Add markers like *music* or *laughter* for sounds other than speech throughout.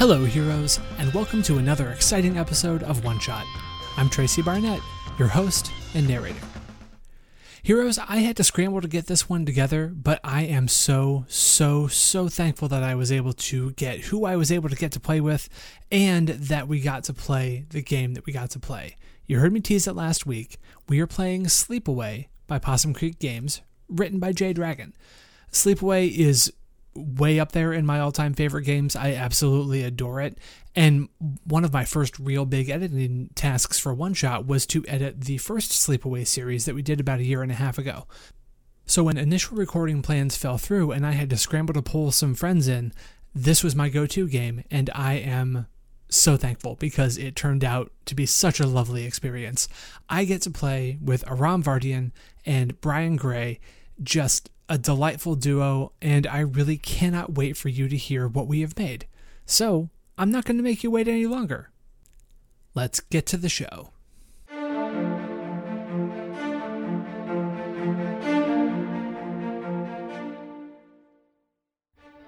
Hello, heroes, and welcome to another exciting episode of One Shot. I'm Tracy Barnett, your host and narrator. Heroes, I had to scramble to get this one together, but I am so, so, so thankful that I was able to get who I was able to get to play with and that we got to play the game that we got to play. You heard me tease it last week. We are playing Sleepaway by Possum Creek Games, written by Jay Dragon. Sleepaway is way up there in my all-time favorite games. I absolutely adore it. And one of my first real big editing tasks for One Shot was to edit the first Sleepaway series that we did about a year and a half ago. So when initial recording plans fell through and I had to scramble to pull some friends in, this was my go-to game and I am so thankful because it turned out to be such a lovely experience. I get to play with Aram Vardian and Brian Gray, just a delightful duo, and I really cannot wait for you to hear what we have made. So, I'm not going to make you wait any longer. Let's get to the show.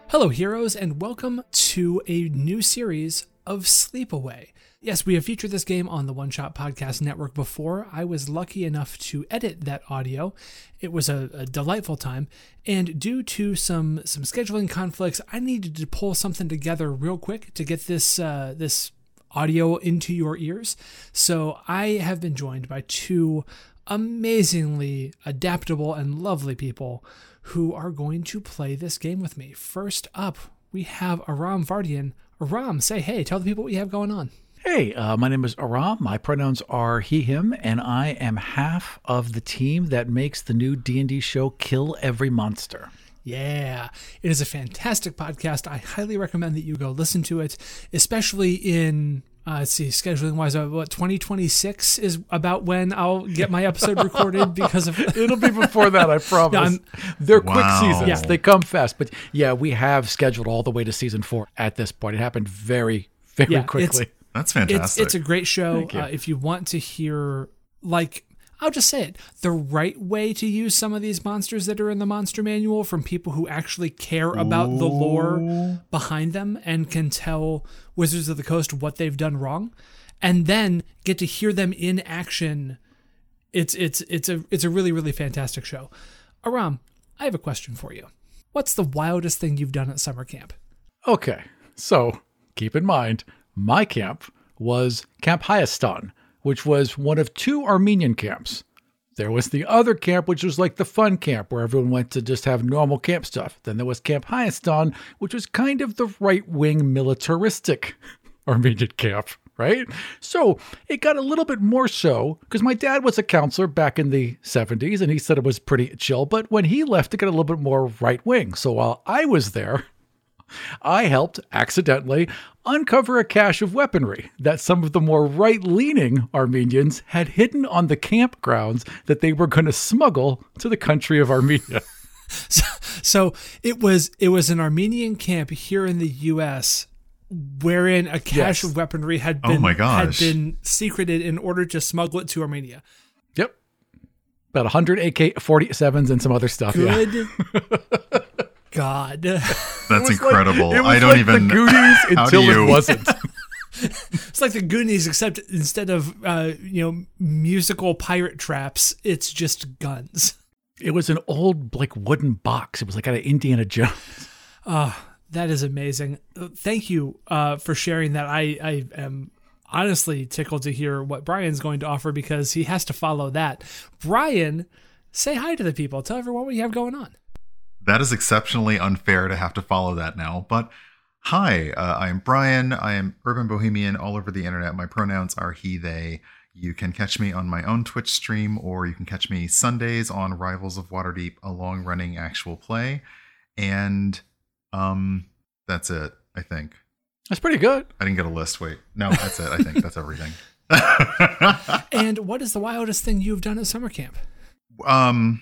Hello, heroes, and welcome to a new series of Sleepaway. Yes, we have featured this game on the One Shot Podcast Network before. I was lucky enough to edit that audio. It was a, a, delightful time, and due to some some scheduling conflicts, I needed to pull something together real quick to get this uh, this audio into your ears. So I have been joined by two amazingly adaptable and lovely people who are going to play this game with me. First up, we have Aram Vardian Aram, say hey, tell the people what you have going on. Hey, uh, my name is Aram. My pronouns are he, him, and I am half of the team that makes the new D&D show Kill Every Monster. Yeah, it is a fantastic podcast. I highly recommend that you go listen to it, especially in uh, let's see, scheduling wise, uh, what 2026 is about when I'll get my episode recorded *laughs* because of *laughs* it'll be before that, I *laughs* promise. They're wow. quick seasons; yeah. they come fast. But yeah, we have scheduled all the way to season four at this point. It happened very, very yeah, quickly. That's fantastic. It's, it's a great show. Uh, if you want to hear like I'll just say it the right way to use some of these monsters that are in the monster manual from people who actually care about Ooh. the lore behind them and can tell Wizards of the Coast what they've done wrong and then get to hear them in action. It's it's it's a it's a really really fantastic show. Aram, I have a question for you. What's the wildest thing you've done at summer camp? Okay. So, keep in mind, my camp was Camp Hayastan which was one of two Armenian camps. There was the other camp, which was like the fun camp where everyone went to just have normal camp stuff. Then there was Camp Hayastan, which was kind of the right wing militaristic *laughs* Armenian camp, right? So it got a little bit more so because my dad was a counselor back in the 70s and he said it was pretty chill. But when he left, it got a little bit more right wing. So while I was there, *laughs* I helped accidentally uncover a cache of weaponry that some of the more right leaning Armenians had hidden on the campgrounds that they were going to smuggle to the country of Armenia. *laughs* so, so it was it was an Armenian camp here in the U.S. wherein a cache yes. of weaponry had oh been oh my gosh. had been secreted in order to smuggle it to Armenia. Yep, about hundred AK forty sevens and some other stuff. Good. Yeah. *laughs* God. That's incredible. Like, I don't like even. The Goonies *laughs* until it wasn't. *laughs* it's like the Goonies, except instead of uh, you know musical pirate traps, it's just guns. It was an old like wooden box. It was like out of Indiana Jones. Oh, that is amazing. Thank you uh, for sharing that. I I am honestly tickled to hear what Brian's going to offer because he has to follow that. Brian, say hi to the people. Tell everyone what you have going on. That is exceptionally unfair to have to follow that now. But hi, uh, I am Brian. I am Urban Bohemian all over the internet. My pronouns are he, they. You can catch me on my own Twitch stream, or you can catch me Sundays on Rivals of Waterdeep, a long running actual play. And um, that's it, I think. That's pretty good. I didn't get a list. Wait. No, that's it. I think that's everything. *laughs* and what is the wildest thing you've done at summer camp? Um,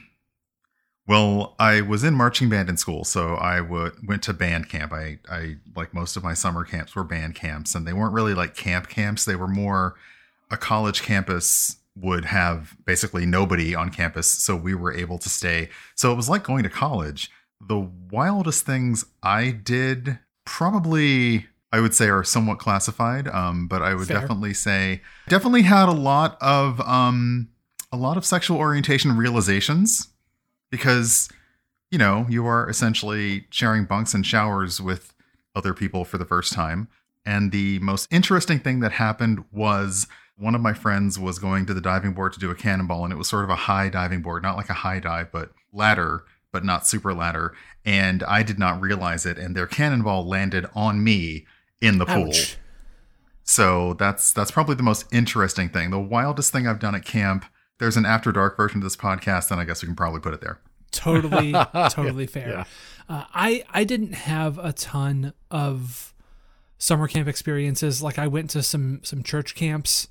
well, I was in marching band in school, so I w- went to band camp. I, I like most of my summer camps were band camps, and they weren't really like camp camps. They were more a college campus would have basically nobody on campus, so we were able to stay. So it was like going to college. The wildest things I did probably I would say are somewhat classified. Um, but I would Fair. definitely say definitely had a lot of um a lot of sexual orientation realizations because you know you are essentially sharing bunks and showers with other people for the first time. And the most interesting thing that happened was one of my friends was going to the diving board to do a cannonball, and it was sort of a high diving board, not like a high dive, but ladder, but not super ladder. And I did not realize it, and their cannonball landed on me in the pool. Ouch. So that's that's probably the most interesting thing. The wildest thing I've done at camp. There's an after dark version of this podcast, then I guess we can probably put it there. totally *laughs* totally fair. Uh, i i didn't have a ton of summer camp experiences. Like i went to some some church camps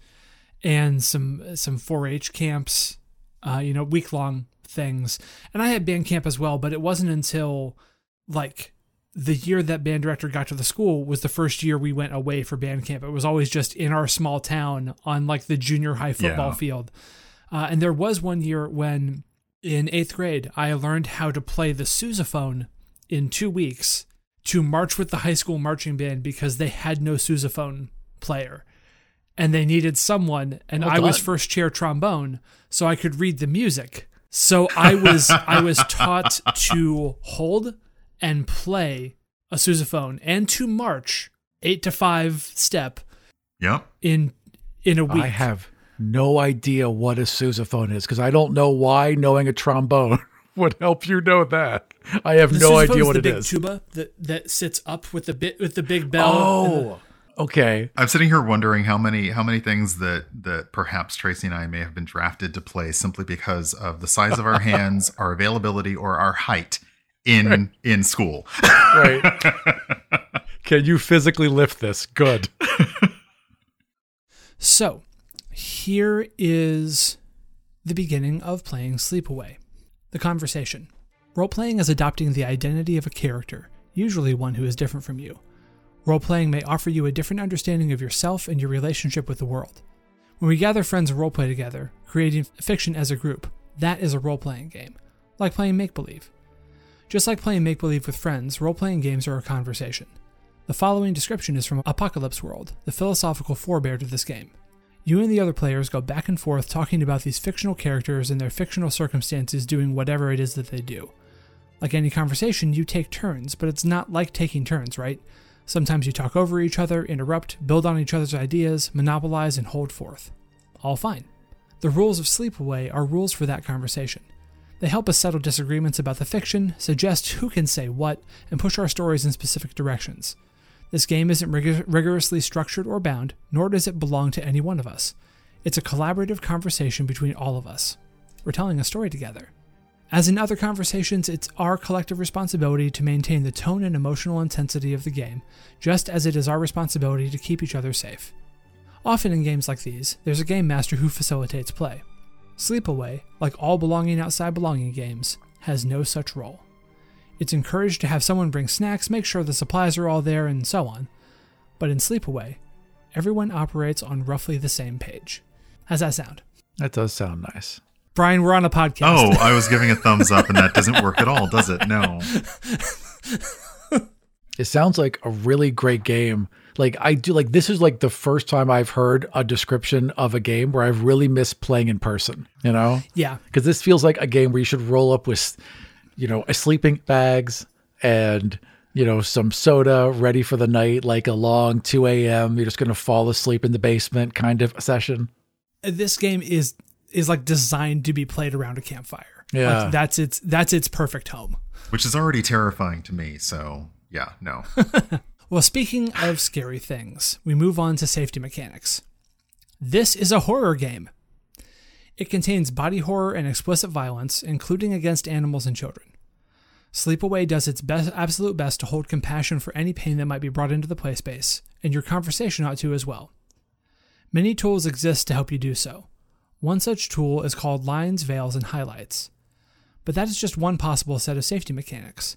and some some 4-h camps uh, you know week long things. And i had band camp as well but it wasn't until like the year that band director got to the school was the first year we went away for band camp. It was always just in our small town on like the junior high football Yeah. field uh, and there was one year when in eighth grade, I learned how to play the sousaphone in two weeks to march with the high school marching band because they had no sousaphone player. And they needed someone, and Well I was first chair trombone, so I could read the music. So I was I was *laughs* taught to hold and play a sousaphone and to march eight to five step Yep. in in a week. I have no idea what a sousaphone is because I don't know why knowing a trombone *laughs* would help you know that. I have The no idea what it is. the it big is. tuba that that sits up with the bit with the big bell. and the- Oh, okay. I'm sitting here wondering how many how many things that that perhaps Tracy and I may have been drafted to play simply because of the size of our *laughs* hands, our availability, or our height in in school. Right. *laughs* Can you physically lift this? Good. So, here is the beginning of playing Sleepaway. The conversation. Role playing is adopting the identity of a character, usually one who is different from you. Role playing may offer you a different understanding of yourself and your relationship with the world. When we gather friends and role play together, creating fiction as a group, that is a role playing game, like playing make believe. Just like playing make believe with friends, role playing games are a conversation. The following description is from Apocalypse World, the philosophical forebear to this game. You and the other players go back and forth talking about these fictional characters and their fictional circumstances doing whatever it is that they do. Like any conversation, you take turns, but it's not like taking turns, right? Sometimes you talk over each other, interrupt, build on each other's ideas, monopolize, and hold forth. All fine. The rules of Sleepaway are rules for that conversation. They help us settle disagreements about the fiction, suggest who can say what, and push our stories in specific directions. This game isn't rigor- rigorously structured or bound, nor does it belong to any one of us. It's a collaborative conversation between all of us. We're telling a story together. As in other conversations, it's our collective responsibility to maintain the tone and emotional intensity of the game, just as it is our responsibility to keep each other safe. Often in games like these, there's a game master who facilitates play. Sleepaway, like all belonging outside belonging games, has no such role. It's encouraged to have someone bring snacks, make sure the supplies are all there, and so on. But in Sleepaway, everyone operates on roughly the same page. How's that sound? That does sound nice. Brian, we're on a podcast. Oh, I was giving a thumbs up, and that doesn't work at all, does it? No. It sounds like a really great game. Like I do like this is like the first time I've heard a description of a game where I've really missed playing in person, you know? Yeah, Cuz this feels like a game where you should roll up with you know, sleeping bags and you know, some soda ready for the night, like a long 2 a.m. You're just going to fall asleep in the basement kind of session. this game is is like designed to be played around a campfire. Yeah. like, that's its that's its perfect home. Which is already terrifying to me. So, yeah, no. *laughs* Well, speaking of scary things, we move on to safety mechanics. This is a horror game. It contains body horror and explicit violence, including against animals and children. Sleepaway does its best, absolute best to hold compassion for any pain that might be brought into the play space, and your conversation ought to as well. Many tools exist to help you do so. One such tool is called lines, veils, and highlights. But that is just one possible set of safety mechanics.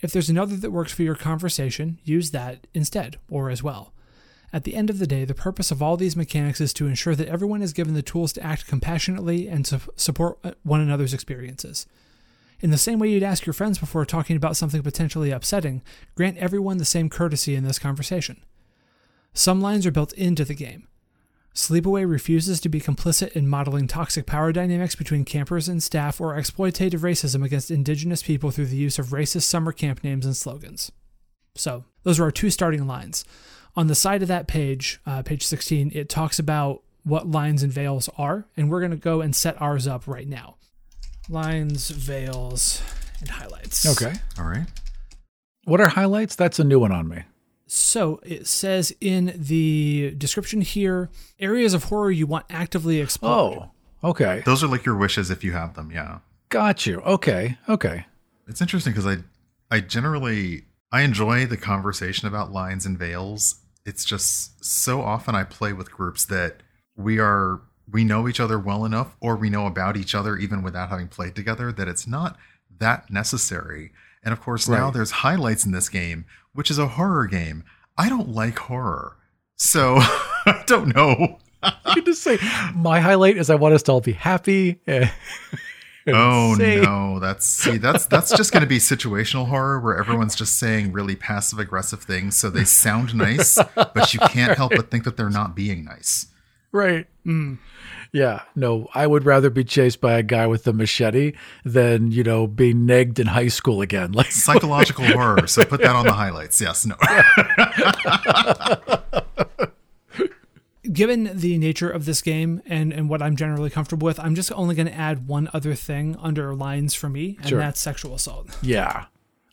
If there's another that works for your conversation, use that instead, or as well. At the end of the day, the purpose of all these mechanics is to ensure that everyone is given the tools to act compassionately and to support uh, one another's experiences. In the same way you'd ask your friends before talking about something potentially upsetting, grant everyone the same courtesy in this conversation. Some lines are built into the game. Sleepaway refuses to be complicit in modeling toxic power dynamics between campers and staff or exploitative racism against indigenous people through the use of racist summer camp names and slogans. So, those are our two starting lines. On the side of that page, uh, page 16, it talks about what lines and veils are, and we're going to go and set ours up right now. Lines, veils, and highlights. Okay. All right. What are highlights? That's a new one on me. So it says in the description here areas of horror you want actively explored. Oh, okay. Those are like your wishes if you have them. Yeah. Got you. Okay. Okay. It's interesting because I, I generally I enjoy the conversation about lines and veils. It's just so often I play with groups that we are we know each other well enough, or we know about each other even without having played together, that it's not that necessary. And of course, now there's highlights in this game, which is a horror game. I don't like horror, so *laughs* I don't know. You can just say my highlight is I want us to all be happy. *laughs* Oh say- no, that's see that's that's just going to be situational horror where everyone's just saying really passive aggressive things so they sound nice, but you can't help but think that they're not being nice. Right. Mm. Yeah. No, I would rather be chased by a guy with a machete than, you know, being negged in high school again. *laughs* Like, Psychological horror. So put that on the highlights. Yes, no. *laughs* Given the nature of this game and, and what I'm generally comfortable with, I'm just only going to add one other thing under lines for me, and Sure. that's sexual assault. *laughs* yeah.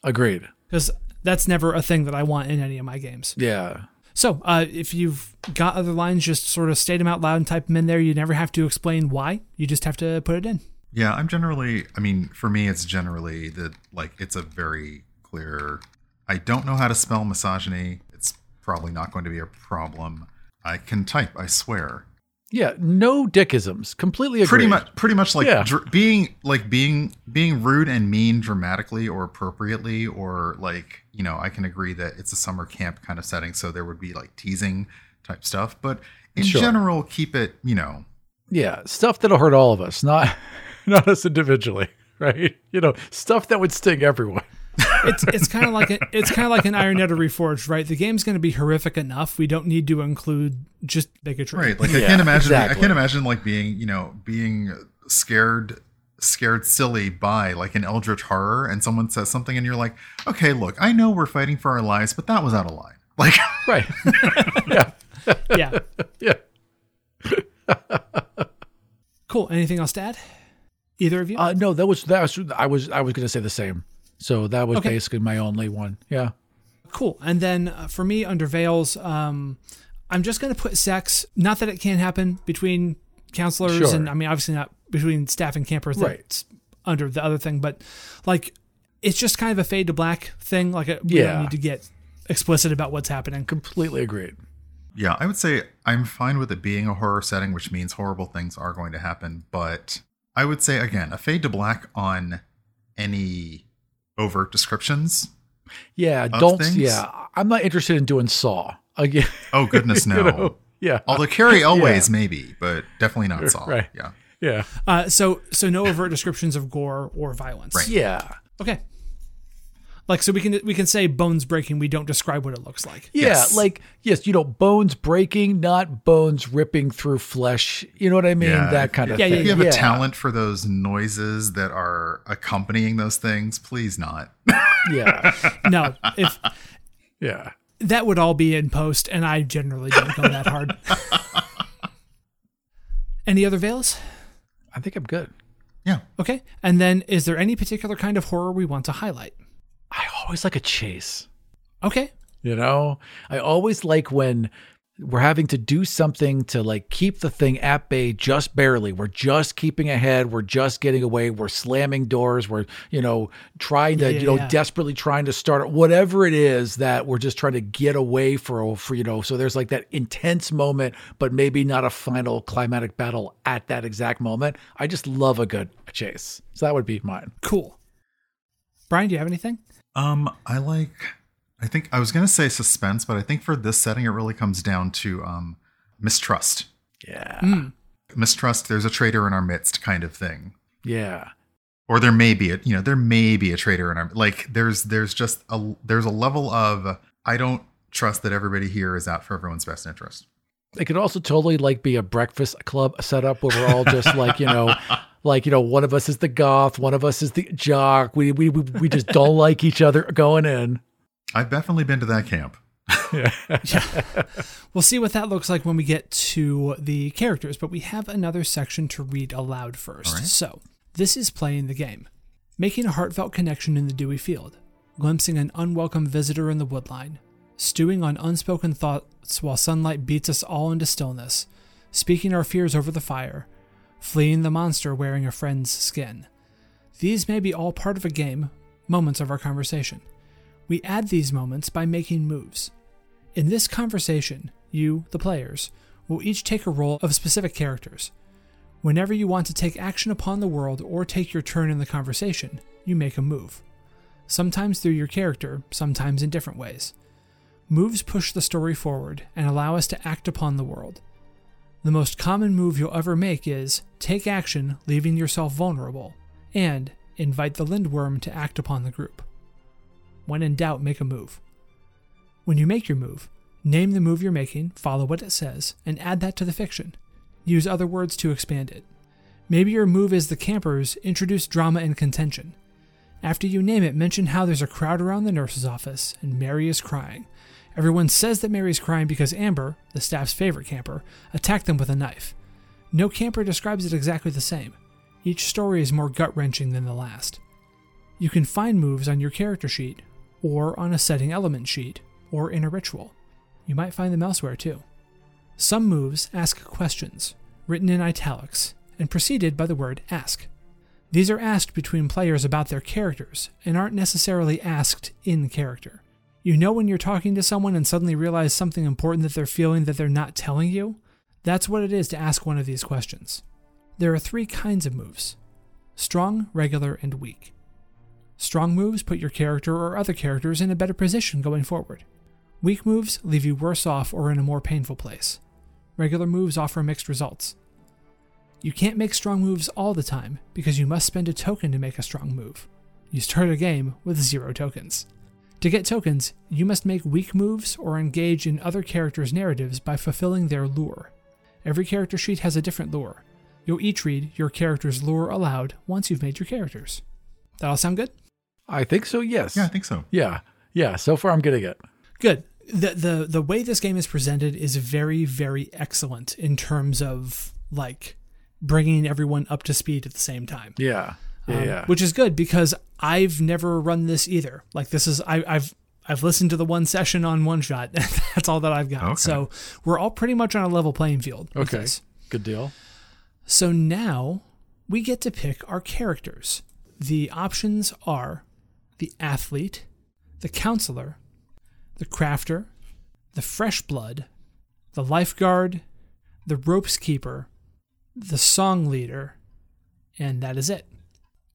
Agreed. Because that's never a thing that I want in any of my games. Yeah. So, uh, if you've got other lines, just sort of state them out loud and type them in there. You never have to explain why. You just have to put it in. Yeah, I'm generally I mean, for me it's generally that like it's a very clear I don't know how to spell misogyny. It's probably not going to be a problem. I can type, I swear. Yeah. No dickisms. Completely agreed. pretty much pretty much like Yeah. dr- being like being being rude and mean dramatically or appropriately or like you know i can agree that it's a summer camp kind of setting so there would be like teasing type stuff but in Sure. general keep it you know Yeah. Stuff that'll hurt all of us, not, *laughs* not us individually. *laughs* Right. You know, stuff that would sting everyone. It's it's kind of like a, it's kind of like an Ironetta Reforged, right? The game's going to be horrific enough. We don't need to include just bigotry. right like i Yeah, can't imagine i can't imagine like being you know being scared scared silly by like an eldritch horror and someone says something and you're like okay look i know we're fighting for our lives but that was out of line *laughs* like Right. *laughs* yeah. Yeah. *laughs* Yeah. Cool. Anything else to add? Either of you? Uh, no, that was, that was, I was, I was going to say the same. So that was Okay. basically my only one. Yeah. Cool. And then uh, for me, under Veils, um, I'm just going to put sex. Not that it can't happen between counselors, Sure. and I mean, obviously not between staff and campers. Right. That's under the other thing, but like, it's just kind of a fade to black thing. Like, we Yeah. don't need to get explicit about what's happening. Completely agreed. Yeah, I would say I'm fine with it being a horror setting, which means horrible things are going to happen. But I would say, again, a fade to black on any overt descriptions. Yeah. Don't, things? yeah. I'm not interested in doing Saw *laughs* again. Oh, goodness, no. you *laughs* know? Yeah. Although Cary *laughs* Elwes, maybe, but definitely not Saw. Right. Yeah. Yeah. Uh, so, so no overt descriptions of gore or violence. Right. Yeah. Okay. Like, so we can we can say bones breaking. We don't describe what it looks like. Yeah, Yes. like yes, you know, bones breaking, not bones ripping through flesh. You know what I mean? Yeah. That kind of Yeah, yeah, thing. If you have yeah. a talent for those noises that are accompanying those things, please not. *laughs* Yeah, No, if yeah. that would all be in post, and I generally don't go that hard. *laughs* Any other veils? I think I'm good. yeah. Okay. And then, is there any particular kind of horror we want to highlight? I always like a chase. Okay. You know, I always like when we're having to do something to like keep the thing at bay just barely. We're just keeping ahead. We're just getting away. We're slamming doors. We're, you know, trying to, Yeah, you know, yeah. desperately trying to start whatever it is that we're just trying to get away for, for, you know, so there's like that intense moment, but maybe not a final climatic battle at that exact moment. I just love a good chase. So that would be mine. Cool. Brian, do you have anything? Um, I like. I think I was gonna say suspense, but I think for this setting, it really comes down to um mistrust. Yeah. Mistrust. There's a traitor in our midst, kind of thing. Yeah. Or there may be a, you know, there may be a traitor in our like. There's there's just a there's a level of I don't trust that everybody here is out for everyone's best interest. It could also totally like be a breakfast club setup where we're all just like, you know, *laughs* like, you know, one of us is the goth, one of us is the jock. We we we, we just don't *laughs* like each other going in. I've definitely been to that camp. *laughs* Yeah, We'll see what that looks like when we get to the characters, but we have another section to read aloud first. All right. So, this is playing the game. Making a heartfelt connection in the dewy field, glimpsing an unwelcome visitor in the woodline, stewing on unspoken thoughts while sunlight beats us all into stillness, speaking our fears over the fire, fleeing the monster wearing a friend's skin. These may be all part of a game, moments of our conversation. We add these moments by making moves. In this conversation, you, the players, will each take a role of specific characters. Whenever you want to take action upon the world or take your turn in the conversation, you make a move. Sometimes through your character, sometimes in different ways. Moves push the story forward and allow us to act upon the world. The most common move you'll ever make is take action, leaving yourself vulnerable, and invite the Lindworm to act upon the group. When in doubt, make a move. When you make your move, name the move you're making, follow what it says, and add that to the fiction. Use other words to expand it. Maybe your move is the campers introduce drama and contention. After you name it, mention how there's a crowd around the nurse's office and Mary is crying. Everyone says that Mary's crying because Amber, the staff's favorite camper, attacked them with a knife. No camper describes it exactly the same. Each story is more gut wrenching than the last. You can find moves on your character sheet, or on a setting element sheet, or in a ritual. You might find them elsewhere too. Some moves ask questions, written in italics, and preceded by the word ask. These are asked between players about their characters and aren't necessarily asked in character. You know when you're talking to someone and suddenly realize something important that they're feeling that they're not telling you? That's what it is to ask one of these questions. There are three kinds of moves strong, regular, and weak. Strong moves put your character or other characters in a better position going forward. Weak moves leave you worse off or in a more painful place. Regular moves offer mixed results. You can't make strong moves all the time because you must spend a token to make a strong move. You start a game with zero tokens. To get tokens, you must make weak moves or engage in other characters' narratives by fulfilling their lure. Every character sheet has a different lure. You'll each read your character's lure aloud once you've made your characters. That all sound good? I think so, yes. Yeah, I think so. Yeah. Yeah. So far, I'm getting it. Good. The the the way this game is presented is very very excellent in terms of like bringing everyone up to speed at the same time. Yeah. Um, yeah. Which is good because I've never run this either. Like this is I, I've I've listened to the one session on one shot. *laughs* That's all that I've got. Okay. So we're all pretty much on a level playing field. okay. Good deal. So now we get to pick our characters. The options are the athlete, the counselor, the crafter, the fresh blood, the lifeguard, the ropes keeper, the song leader, and that is it.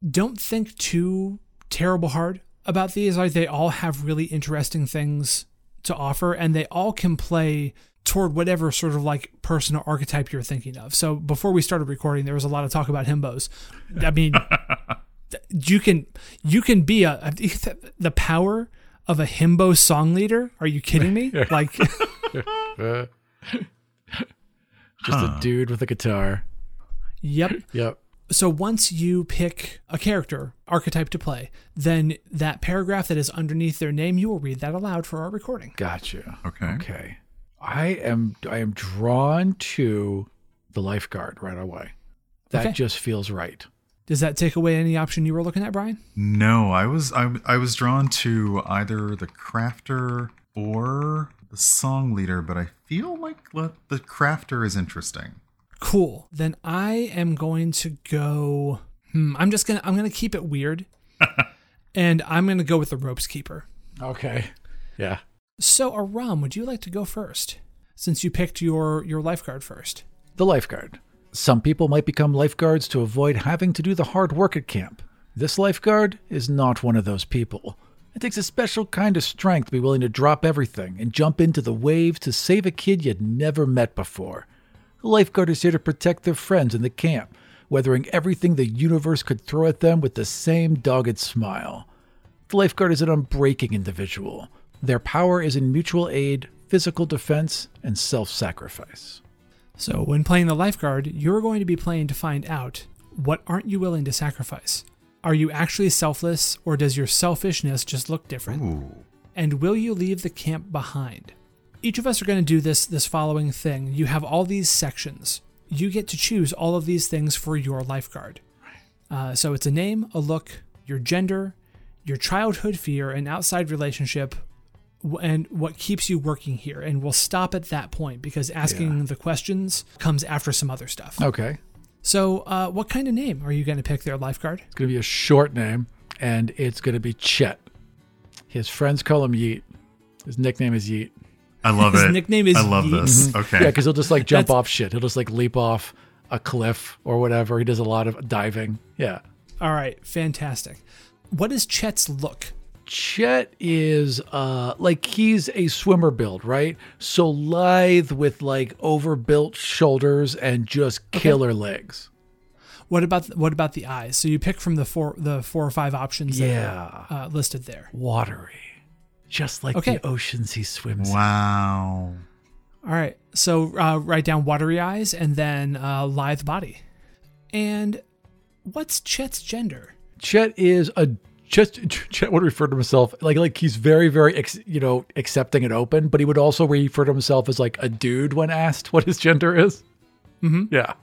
Don't think too terrible hard about these. Like they all have really interesting things to offer, and they all can play toward whatever sort of like personal archetype you're thinking of. So before we started recording, there was a lot of talk about himbos. I mean, *laughs* you can you can be a, *laughs* the power of a himbo song leader. Are you kidding me? *laughs* Like just a dude with a guitar. Yep. Yep. So once you pick a character archetype to play, then that paragraph that is underneath their name, you will read that aloud for our recording. Gotcha. Okay. Okay. I am I am drawn to the lifeguard right away. That Okay. just feels right. Does that take away any option you were looking at, Brian? No, I was I, I was drawn to either the crafter or the song leader, but I feel like le- the crafter is interesting. Cool. Then I am going to go. Hmm, I'm just gonna. I'm gonna keep it weird, *laughs* and I'm gonna go with the ropes keeper. Okay. Yeah. So, Aram, would you like to go first, since you picked your your lifeguard first? The lifeguard. Some people might become lifeguards to avoid having to do the hard work at camp. This lifeguard is not one of those people. It takes a special kind of strength to be willing to drop everything and jump into the waves to save a kid you'd never met before. The lifeguard is here to protect their friends in the camp, weathering everything the universe could throw at them with the same dogged smile. The lifeguard is an unbreaking individual, Their power is in mutual aid, physical defense, and self sacrifice. So, when playing the lifeguard, you're going to be playing to find out what aren't you willing to sacrifice? Are you actually selfless, or does your selfishness just look different? Ooh. And will you leave the camp behind? Each of us are going to do this this following thing. You have all these sections. You get to choose all of these things for your lifeguard. Uh, so it's a name, a look, your gender, your childhood fear, an outside relationship, and what keeps you working here. And we'll stop at that point because asking the questions comes after some other stuff. Okay. So, uh, what kind of name are you going to pick their lifeguard? It's going to be a short name, and it's going to be Chet. His friends call him Yeet. His nickname is Yeet. I love His it. nickname is I love Yeet. this. Okay. Yeah, because he'll just like jump That's- off shit. He'll just like leap off a cliff or whatever. He does a lot of diving. Yeah. All right, fantastic. What is Chet's look? Chet is uh like he's a swimmer build, right? So lithe with like overbuilt shoulders and just killer legs. What about what about the eyes? So you pick from the four the four or five options that Yeah. are uh, listed there. Watery. Just like Okay. the oceans he swims. in. wow. All right, so uh, write down watery eyes and then uh, lithe body. And what's Chet's gender? Chet is a just Chet would refer to himself like like he's very very ex, you know accepting and open, but he would also refer to himself as like a dude when asked what his gender is. Mm-hmm. Yeah.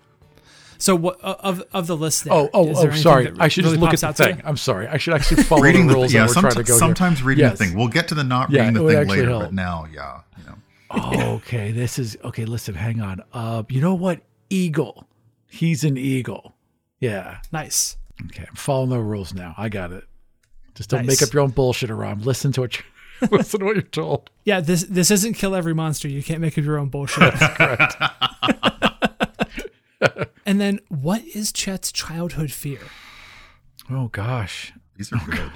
So what of of the list? There, Oh oh is oh sorry. that I should really just look at out the thing. I'm sorry. I should actually *laughs* follow Reading the the, rules yeah, that we're trying to go sometimes here. reading Yes. the thing. We'll get to the not Yeah, reading the thing actually later, help. but now, yeah, you know. Oh, *laughs* okay. This is okay. Listen, hang on. Uh, you know what? Eagle. He's an eagle. Yeah. Nice. Okay. I'm following the rules now. I got it. Just don't Nice. make up your own bullshit around. Listen to what you *laughs* listen to what you're told. Yeah, this this isn't kill every monster. You can't make up your own bullshit. Correct. And then, what is Chet's childhood fear? Oh gosh. These are good.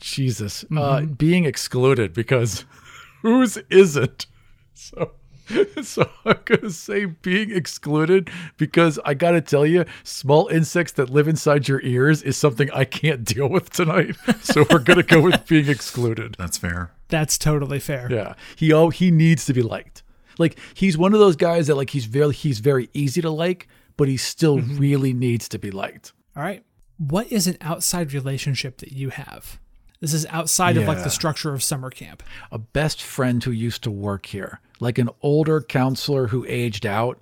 Jesus. Uh, being excluded because *laughs* whose isn't? So, *laughs* so I'm gonna say being excluded because I gotta tell you, small insects that live inside your ears is something I can't *laughs* deal with tonight. So we're gonna go with being excluded. That's fair. That's totally fair. Yeah, he oh he needs to be liked. Like he's one of those guys that like he's very he's very easy to like, but he still mm-hmm. really needs to be liked. All right. What is an outside relationship that you have? This is outside of like the structure of summer camp. a best friend who used to work here, like an older counselor who aged out,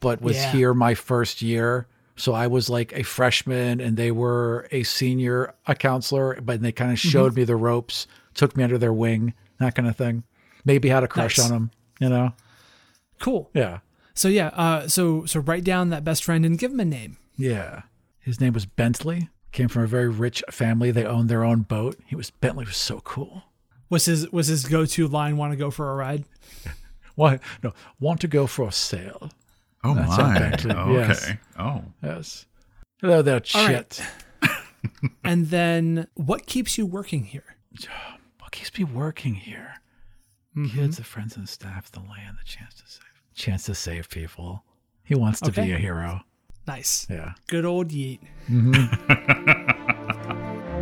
but was Yeah. here my first year. So I was like a freshman and they were a senior, a counselor, but they kind of mm-hmm. showed me the ropes, took me under their wing, that kind of thing. Maybe had a crush Nice. on him, you know? Cool. Yeah. So yeah, uh, so so write down that best friend and give him a name. Yeah. His name was Bentley. Came from a very rich family. They owned their own boat. He was Bentley was so cool. Was his was his go to line? Want to go for a ride? *laughs* Why? No, want to go for a sail. Oh That's my. exactly- okay. yes. Oh. Yes. Hello there, All right. Chet. *laughs* And then what keeps you working here? *sighs* What keeps me working here? Kids, the friends and staff, the land, the chance to save, chance to save people. He wants to Okay. be a hero. Nice. Yeah. Good old Yeet. Mm-hmm. *laughs*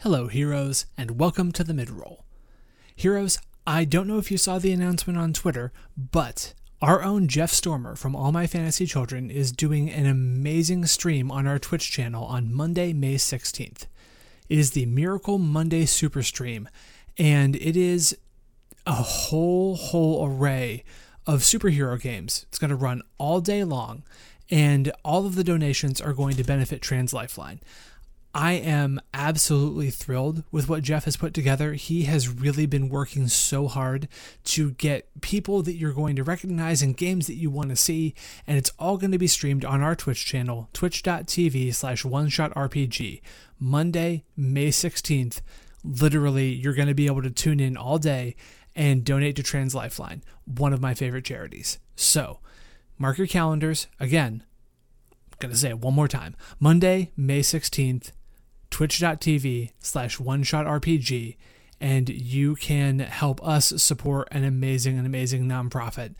Hello, heroes, and welcome to the midroll. Heroes, I don't know if you saw the announcement on Twitter, but our own Jeff Stormer from All My Fantasy Children is doing an amazing stream on our Twitch channel on Monday, May 16th. It is the Miracle Monday Super Stream, and it is a whole, whole array of superhero games. It's going to run all day long, and all of the donations are going to benefit Trans Lifeline. I am absolutely thrilled with what Jeff has put together. He has really been working so hard to get people that you're going to recognize and games that you want to see, and it's all going to be streamed on our Twitch channel, twitch.tv slash one shot RPG, Monday, May 16th. Literally, you're going to be able to tune in all day and donate to Trans Lifeline, one of my favorite charities. So, mark your calendars. Again, I'm gonna say it one more time. Monday, May 16th, twitch.tv slash one shot RPG, and you can help us support an amazing and amazing nonprofit.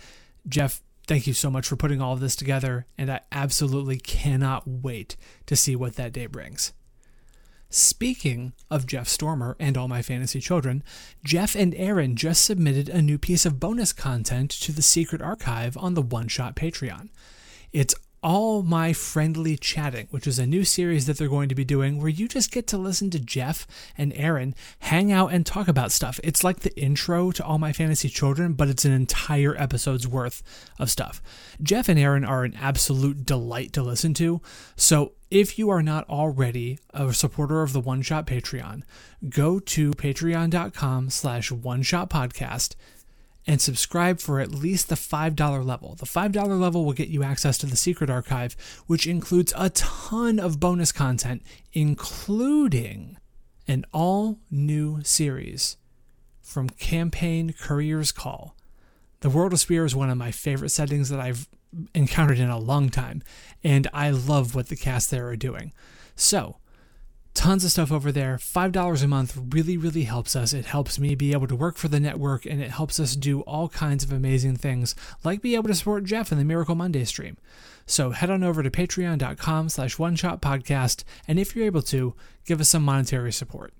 Jeff, Thank you so much for putting all of this together, and I absolutely cannot wait to see what that day brings. Speaking of Jeff Stormer and all my fantasy children, Jeff and Aaron just submitted a new piece of bonus content to the secret archive on the One Shot Patreon. It's all My Friendly Chatting, which is a new series that they're going to be doing where you just get to listen to Jeff and Aaron hang out and talk about stuff. It's like the intro to All My Fantasy Children, but it's an entire episode's worth of stuff. Jeff and Aaron are an absolute delight to listen to. So if you are not already a supporter of the One Shot Patreon, go to patreon.com slash one shot podcast and subscribe for at least the $5 level. The $5 level will get you access to the secret archive, which includes a ton of bonus content, including an all new series from Campaign Courier's Call. The World of Spear is one of my favorite settings that I've encountered in a long time, and I love what the cast there are doing. So, tons of stuff over there. $5 a month really, really helps us. It helps me be able to work for the network and it helps us do all kinds of amazing things, like be able to support Jeff in the Miracle Monday stream. So head on over to patreon.com slash one shot podcast, and if you're able to, give us some monetary support.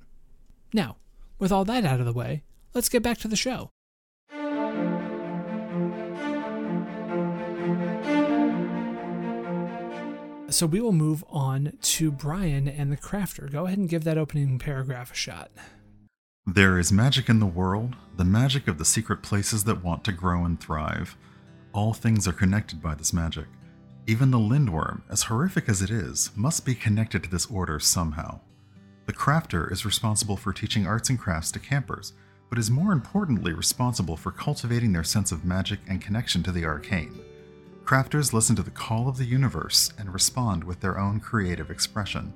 Now, with all that out of the way, let's get back to the show. So we will move on to Brian and the crafter. Go ahead and give that opening paragraph a shot. There is magic in the world, the magic of the secret places that want to grow and thrive. All things are connected by this magic. Even the lindworm, as horrific as it is, must be connected to this order somehow. The crafter is responsible for teaching arts and crafts to campers, but is more importantly responsible for cultivating their sense of magic and connection to the arcane. Crafters listen to the call of the universe and respond with their own creative expression.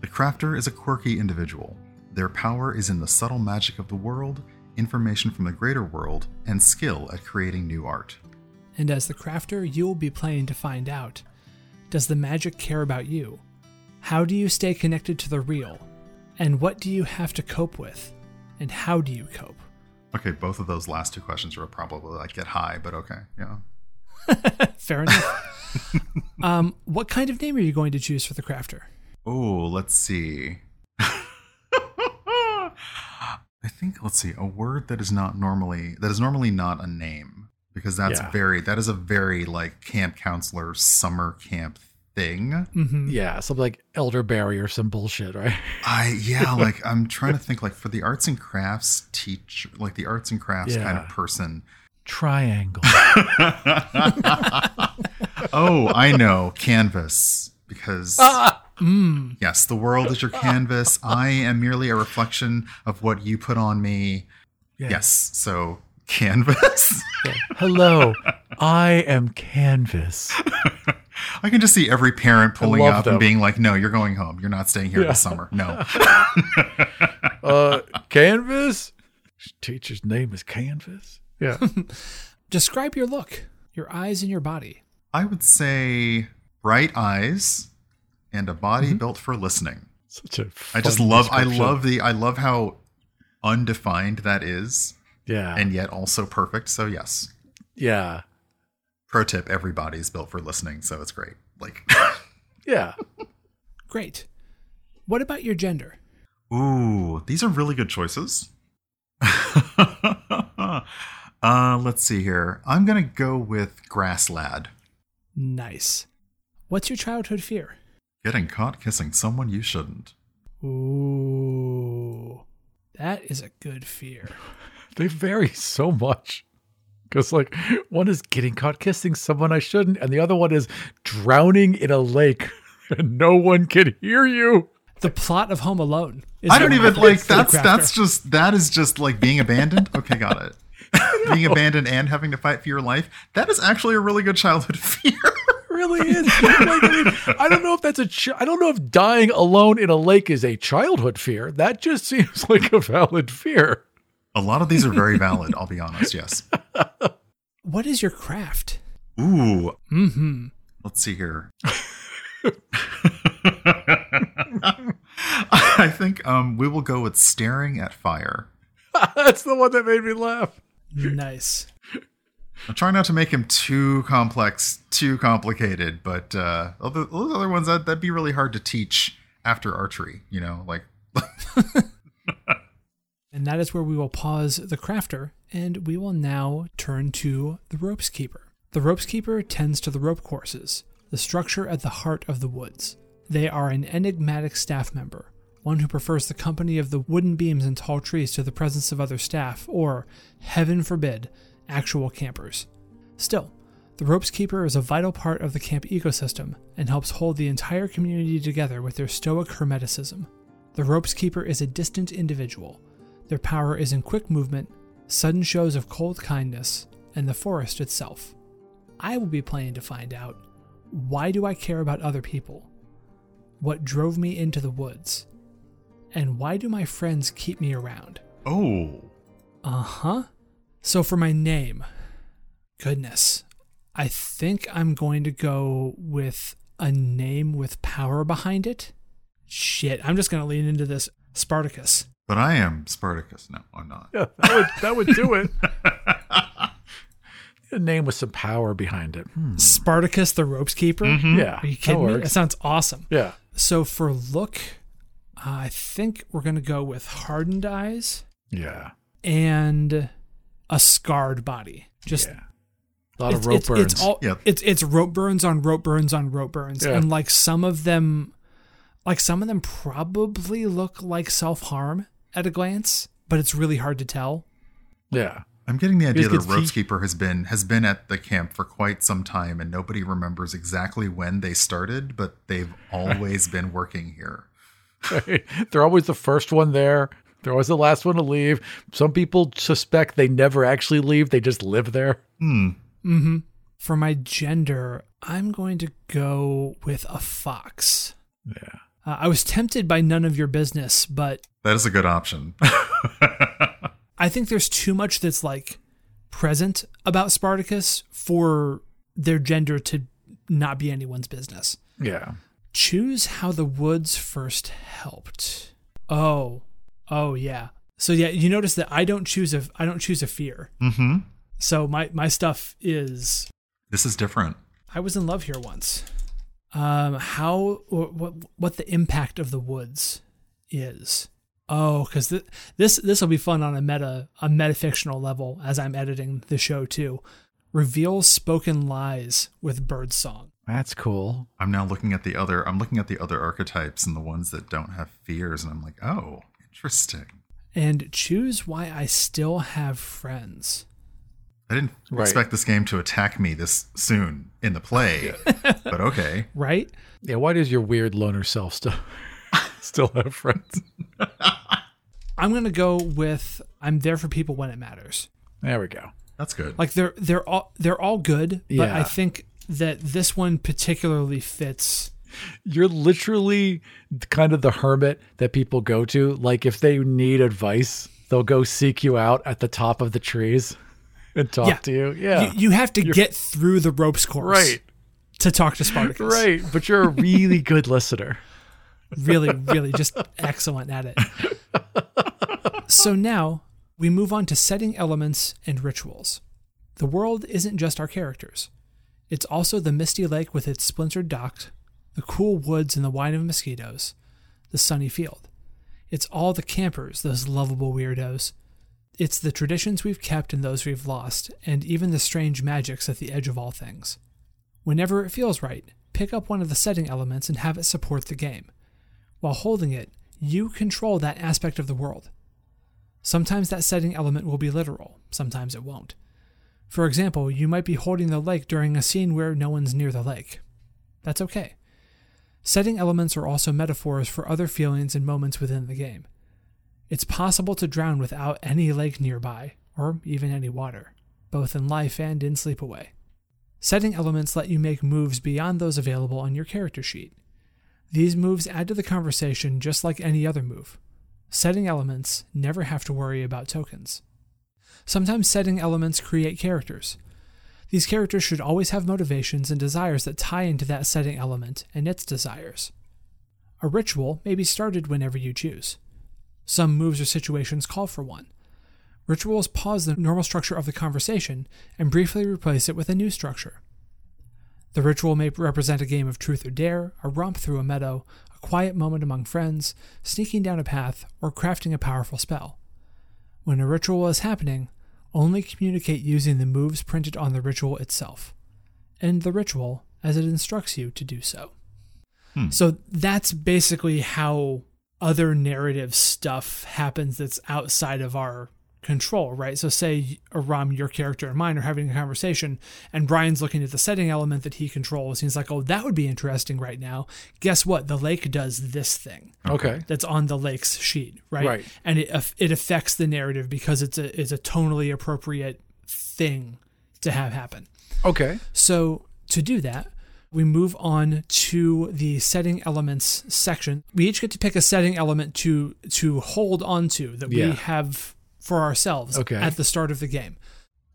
The crafter is a quirky individual. Their power is in the subtle magic of the world, information from the greater world, and skill at creating new art. And as the crafter, you will be playing to find out Does the magic care about you? How do you stay connected to the real? And what do you have to cope with? And how do you cope? Okay, both of those last two questions are probably like get high, but okay, yeah. *laughs* Fair enough. *laughs* um, what kind of name are you going to choose for the crafter? Oh, let's see. *laughs* I think let's see a word that is not normally that is normally not a name because that's Yeah. very that is a very like camp counselor summer camp thing. Mm-hmm. Yeah, something like elderberry or some bullshit, right? I yeah, like I'm trying to think like for the arts and crafts teacher, like the arts and crafts kind of person. Triangle. *laughs* *laughs* Oh, I know, canvas because Mm. yes, the world is your canvas. I am merely a reflection of what you put on me. Yes, so canvas. Hello, I am Canvas. *laughs* I can just see every parent pulling up them. and being like, "No, you're going home. You're not staying here Yeah. this summer. No." Uh, Canvas? Teacher's name is Canvas? Yeah. *laughs* Describe your look, your eyes, and your body. I would say bright eyes and a body Mm-hmm. built for listening. Such a I just love I love the I love how undefined that is Yeah. and yet also perfect. So yes. yeah. Pro tip, every body is built for listening, so it's great. Like *laughs* Yeah. Great. What about your gender? Ooh, these are really good choices. *laughs* uh let's see here. I'm gonna go with grass lad. Nice. What's your childhood fear? Getting caught kissing someone you shouldn't. Ooh, that is a good fear. *laughs* They vary so much. Because, like, one is getting caught kissing someone I shouldn't, and the other one is drowning in a lake *laughs* and no one can hear you. The plot of Home Alone. Is I don't even like things for the that's that's just that is just like being abandoned. Okay, got it. *laughs* being abandoned and having to fight for your life. That is actually a really good childhood *laughs* fear. Really is. Like, I, mean, I don't know if that's a. Ch- I don't know if dying alone in a lake is a childhood fear. That just seems like a valid fear. a lot of these are very valid, I'll be honest, yes. *laughs* What is your craft? Ooh, Mm-hmm. let's see here. I think um, we will go with staring at fire. That's the one that made me laugh. Nice. I'm trying not to make him too complex, too complicated, but uh, other- those other ones that that'd be really hard to teach after archery. You know, like *laughs* And that is where we will pause the crafter and we will now turn to the ropes keeper. The ropes keeper tends to the rope courses, the structure at the heart of the woods. They are an enigmatic staff member, one who prefers the company of the wooden beams and tall trees to the presence of other staff, or, heaven forbid, actual campers. Still, the ropes keeper is a vital part of the camp ecosystem and helps hold the entire community together with their stoic hermeticism. The ropes keeper is a distant individual. Their power is in quick movement, sudden shows of cold kindness, and the forest itself. I will be playing to find out why do I care about other people? What drove me into the woods? And why do my friends keep me around? oh, Uh huh. So for my name, goodness, I think I'm going to go with a name with power behind it. Shit, I'm just going to lean into this Spartacus. but I am Spartacus. No, I'm not. Yeah, that would that would do it. *laughs* a name with some power behind it. Hmm. Spartacus the ropes keeper? Yeah, Are you that kidding me? That sounds awesome. Yeah, So for look, uh, I think we're going to go with hardened eyes yeah, and a scarred body. Just yeah. A lot it's, of rope it's, burns. It's all Yep. it's it's rope burns on rope burns on rope burns, Yeah. and like some of them, like some of them probably look like self harm at a glance, but it's really hard to tell. yeah, I'm getting the idea that gets Ropes Keeper has been has been at the camp for quite some time, and nobody remembers exactly when they started, but they've always been working here. *laughs* They're always the first one there. They're always the last one to leave. Some people suspect they never actually leave; they just live there. Hmm. Mm-hmm. For my gender, I'm going to go with a fox. Yeah, Uh, I was tempted by none of your business, but That is a good option. *laughs* I think there's too much that's like present about Spartacus for their gender to not be anyone's business. yeah. Choose how the woods first helped. Oh, oh yeah. So yeah, you notice that I don't choose a I don't choose a fear. mm-hmm. So my my stuff is This is different. I was in love here once. Um, how or what what the impact of the woods is? Oh, because th- this this will be fun on a meta a metafictional level as I'm editing the show too. Reveal spoken lies with bird song. That's cool. I'm now looking at the other. I'm looking at the other archetypes and the ones that don't have fears, and I'm like, oh, interesting. And choose why I still have friends. I didn't Right. expect this game to attack me this soon in the play, *laughs* but okay. Right? Yeah, why does your weird loner self still *laughs* still have friends? *laughs* I'm gonna go with I'm there for people when it matters. There we go. That's good. Like they're they're all they're all good, but Yeah. I think that this one particularly fits You're literally kind of the hermit that people go to. Like if they need advice, they'll go seek you out at the top of the trees and talk Yeah. to you. Yeah. you, you have to get through the ropes course right. to talk to Spartacus. Right. But you're a really *laughs* good listener. Really, really just excellent at it. So now we move on to setting elements and rituals. The world isn't just our characters. It's also the misty lake with its splintered docks, the cool woods and the whine of mosquitoes, the sunny field. It's all the campers, those lovable weirdos. It's the traditions we've kept and those we've lost, and even the strange magics at the edge of all things. Whenever it feels right, pick up one of the setting elements and have it support the game. While holding it, you control that aspect of the world. Sometimes that setting element will be literal, sometimes it won't. For example, you might be holding the lake during a scene where no one's near the lake. That's okay. Setting elements are also metaphors for other feelings and moments within the game. It's possible to drown without any lake nearby, or even any water, both in life and in sleepaway. Setting elements let you make moves beyond those available on your character sheet. These moves add to the conversation just like any other move. Setting elements never have to worry about tokens. Sometimes setting elements create characters. These characters should always have motivations and desires that tie into that setting element and its desires. A ritual may be started whenever you choose. Some moves or situations call for one. Rituals pause the normal structure of the conversation and briefly replace it with a new structure. The ritual may represent a game of truth or dare, a romp through a meadow, a quiet moment among friends, sneaking down a path, or crafting a powerful spell. When a ritual is happening, only communicate using the moves printed on the ritual itself. and the ritual as it instructs you to do so. Hmm. So that's basically how other narrative stuff happens that's outside of our control, right? So say Aram, your character and mine are having a conversation and Brian's looking at the setting element that he controls. He's like, oh, that would be interesting right now. Guess what? The lake does this thing Okay. that's on the lake's sheet, right? Right. And it it affects the narrative because it's a it's a tonally appropriate thing to have happen. Okay. So to do that, we move on to the setting elements section. We each get to pick a setting element to to hold on to that Yeah. we have for ourselves Okay. at the start of the game.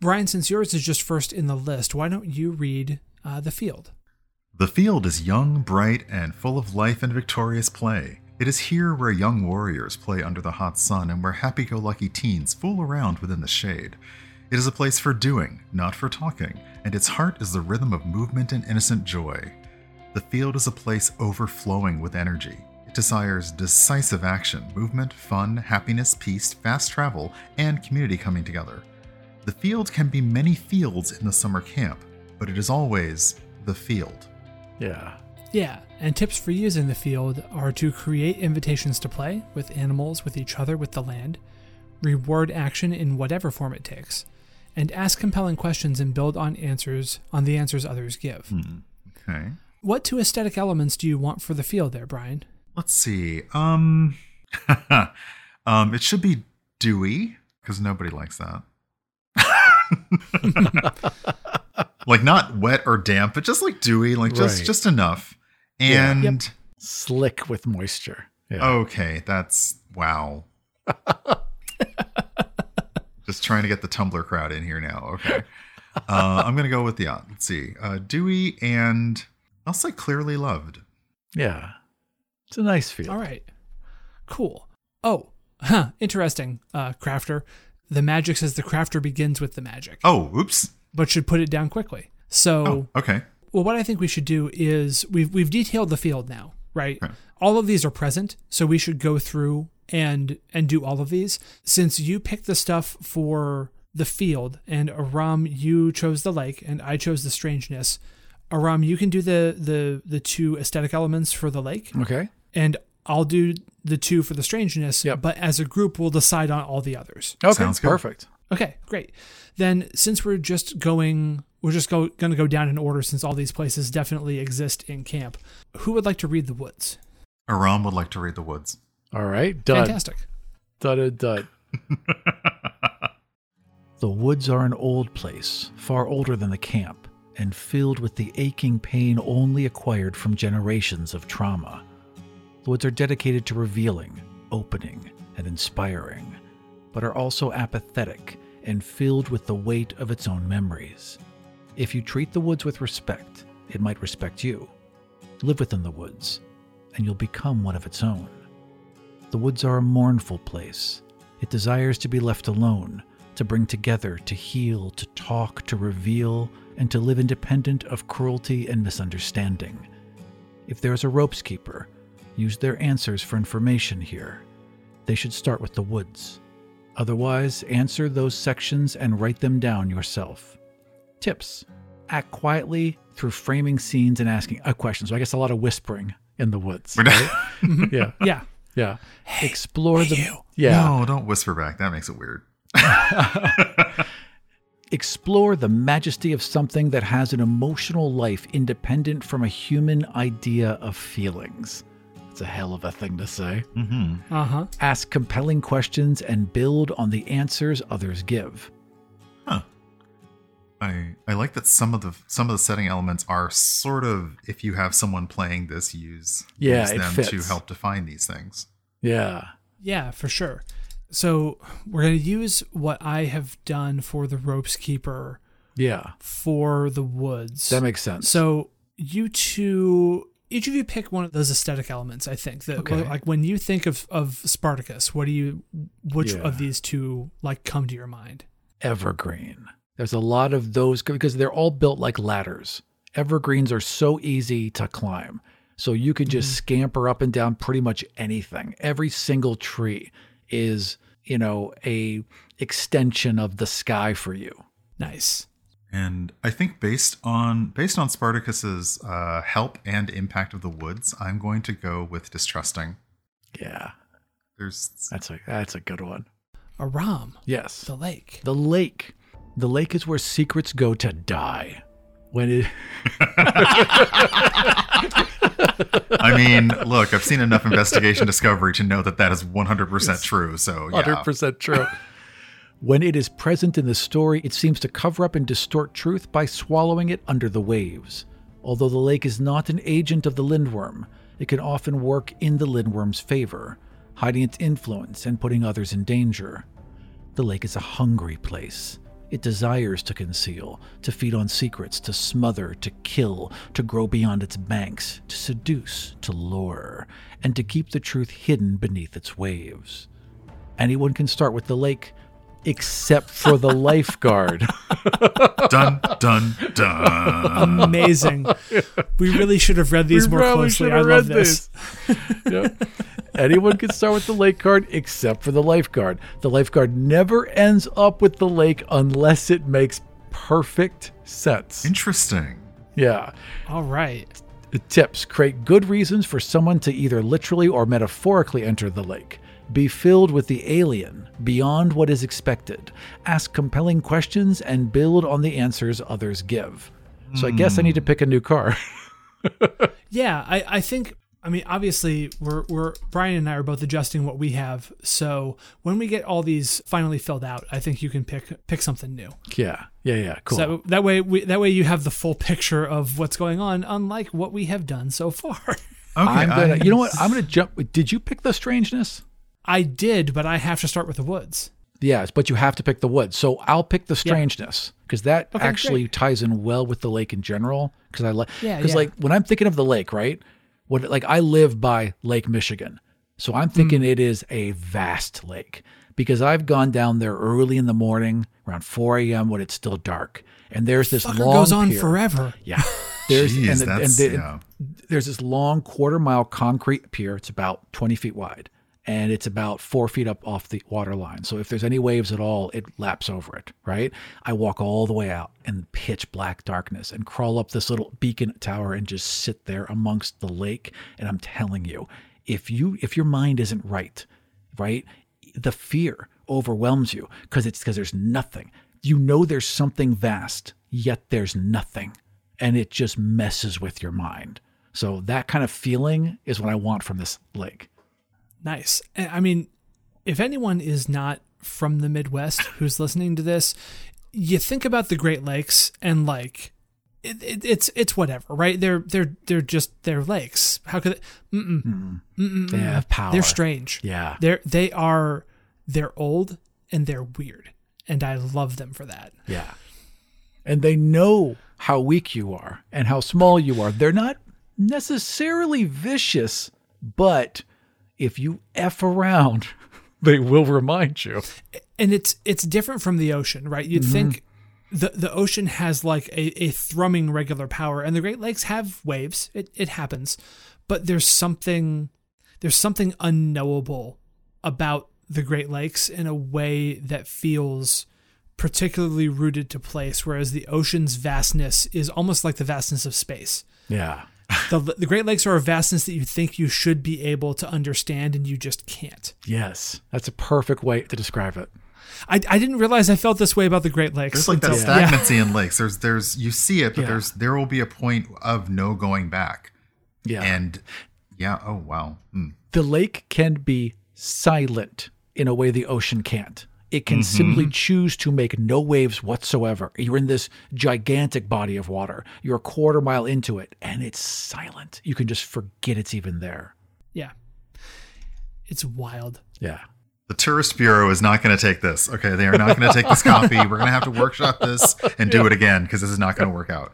Brian, since yours is just first in the list, why don't you read uh, the field? The field is young, bright, and full of life and victorious play. It is here where young warriors play under the hot sun and where happy go lucky teens fool around within the shade. It is a place for doing, not for talking, and its heart is the rhythm of movement and innocent joy. The field is a place overflowing with energy. It desires decisive action, movement, fun, happiness, peace, fast travel, and community coming together. The field can be many fields in the summer camp, but it is always the field. Yeah. Yeah, and tips for using the field are to create invitations to play with animals, with each other, with the land, reward action in whatever form it takes, and ask compelling questions and build on answers on the answers others give. Hmm, okay. What two aesthetic elements do you want for the field there, Brian? Let's see. Um *laughs* um it should be dewy cuz nobody likes that. *laughs* like not wet or damp, but just like dewy, like just Right. just enough. Yeah. And Yep. Slick with moisture. Yeah. okay, that's wow. *laughs* just trying to get the Tumblr crowd in here now. Okay. Uh, I'm gonna go with the uh, let's see, uh, dewy and I'll say clearly loved. Yeah. It's a nice field. All right. Cool. Oh, huh, interesting, uh, crafter. The magic says the crafter begins with the magic, Oh, oops. but should put it down quickly. So Oh, okay. Well, what I think we should do is we've we've detailed the field now, right? Okay. All of these are present, so we should go through and and do all of these. Since you picked the stuff for the field, and Aram, you chose the lake, and I chose the strangeness. Aram, you can do the the the two aesthetic elements for the lake, Okay. and I'll do the two for the strangeness. Yep. But as a group, we'll decide on all the others. Okay. Sounds good. Perfect. Okay, great. Then since we're just going we're just go, going to go down in order since all these places definitely exist in camp. Who would like to read the woods? Aram would like to read the woods. All right. Done. Fantastic. Dud, dud. *laughs* the woods are an old place, far older than the camp, and filled with the aching pain only acquired from generations of trauma. The woods are dedicated to revealing, opening, and inspiring, but are also apathetic and filled with the weight of its own memories. If you treat the woods with respect, it might respect you. Live within the woods, and you'll become one of its own. The woods are a mournful place. It desires to be left alone, to bring together, to heal, to talk, to reveal, and to live independent of cruelty and misunderstanding. If there is a ropes keeper, use their answers for information here. They should start with the woods. Otherwise, answer those sections and write them down yourself. Tips Act quietly through framing scenes and asking uh, a question. So I guess a lot of whispering in the woods. *laughs* right? yeah. *laughs* Yeah. Yeah. Explore the you. Yeah. No, don't whisper back. That makes it weird. *laughs* Explore the majesty of something that has an emotional life independent from a human idea of feelings. It's a hell of a thing to say. Mm-hmm. Uh-huh. Ask compelling questions and build on the answers others give. Huh. I I like that some of the some of the setting elements are sort of if you have someone playing this, use Yeah, use it them to help define these things. Yeah. Yeah, for sure. So we're going to use what I have done for the ropes keeper Yeah. for the woods. That makes sense. So you two each of you pick one of those aesthetic elements. I think that Okay. like when you think of of Spartacus, what do you which Yeah. of these two like come to your mind? evergreen. There's a lot of those because they're all built like ladders. Evergreens are so easy to climb. So you can just mm-hmm. scamper up and down pretty much anything. Every single tree is, you know, a extension of the sky for you. Nice. And I think based on based on Spartacus's uh, help and impact of the woods, I'm going to go with distrusting. Yeah. There's That's a that's a good one. Aram, Yes. the lake. The lake. The lake is where secrets go to die. When it *laughs* *laughs* I mean, look, I've seen enough investigation discovery to know that that is 100% true. So, yeah. 100% true. *laughs* when it is present in the story, it seems to cover up and distort truth by swallowing it under the waves. Although the lake is not an agent of the lindworm, it can often work in the lindworm's favor, hiding its influence and putting others in danger. The lake is a hungry place. It desires to conceal, to feed on secrets, to smother, to kill, to grow beyond its banks, to seduce, to lure, and to keep the truth hidden beneath its waves. Anyone can start with the lake, except for the lifeguard. *laughs* Dun, dun, dun. Amazing. we really should have read these We more closely. should I love read this. *laughs* Yep. Anyone can start with the lake card except for the lifeguard. The lifeguard never ends up with the lake unless it makes perfect sense. Interesting. Yeah. All right. Tips create good reasons for someone to either literally or metaphorically enter the lake. Be filled with the alien, beyond what is expected. Ask compelling questions and build on the answers others give. So I guess I need to pick a new car. *laughs* Yeah, I, I think I mean obviously we're we're Brian and I are both adjusting what we have. So when we get all these finally filled out, I think you can pick pick something new. yeah. Yeah, yeah. Cool. So that way we, that way you have the full picture of what's going on, unlike what we have done so far. *laughs* Okay. I'm gonna I- you know what? I'm gonna jump did you pick the strangeness? I did, but I have to start with the woods. Yes, but you have to pick the woods. So I'll pick the strangeness because that Okay, actually great. ties in well with the lake in general. Because I like, Yeah, because yeah. like when I'm thinking of the lake, right? What like I live by Lake Michigan, so I'm thinking Hmm. it is a vast lake because I've gone down there early in the morning around 4 a.m. when it's still dark, and there's this Fucker long goes on pier. forever. Yeah, *laughs* there's Jeez, and, the- and the- yeah. there's this long quarter mile concrete pier. It's about 20 feet wide and it's about four feet up off the water line. So if there's any waves at all, it laps over it, right? I walk all the way out in pitch black darkness and crawl up this little beacon tower and just sit there amongst the lake. And I'm telling you, if you if your mind isn't right, right, the fear overwhelms you because it's because there's nothing. You know there's something vast, yet there's nothing and it just messes with your mind. So that kind of feeling is what I want from this lake. Nice. I mean, if anyone is not from the Midwest who's listening to this, you think about the Great Lakes and like it, it, it's it's whatever, right? They're they're they're just they're lakes. How could it? Mm-mm, mm-mm, They have power. They're strange. Yeah. They're they are they're old and they're weird, and I love them for that. Yeah. And they know how weak you are and how small you are. They're not necessarily vicious, but if you F around, *laughs* they will remind you. and it's it's different from the ocean, right? You'd mm-hmm. think the the ocean has like a, a thrumming regular power, and the Great Lakes have waves. It it happens, but there's something there's something unknowable about the Great Lakes in a way that feels particularly rooted to place, whereas the ocean's vastness is almost like the vastness of space. Yeah. The, the Great Lakes are a vastness that you think you should be able to understand, and you just can't. Yes. That's a perfect way to describe it. I, I didn't realize I felt this way about the Great Lakes. There's like that until- stagnancy in lakes. There's there's you see it, but Yeah. there's there will be a point of no going back. Yeah. And yeah, oh wow. Hmm. the lake can be silent in a way the ocean can't. It can Mm-hmm. simply choose to make no waves whatsoever. You're in this gigantic body of water. You're a quarter mile into it, and it's silent. You can just forget it's even there. Yeah. It's wild. Yeah. The tourist bureau is not going to take this. Okay, they are not going to take this copy. We're going to have to workshop this and do it again because this is not going to work out.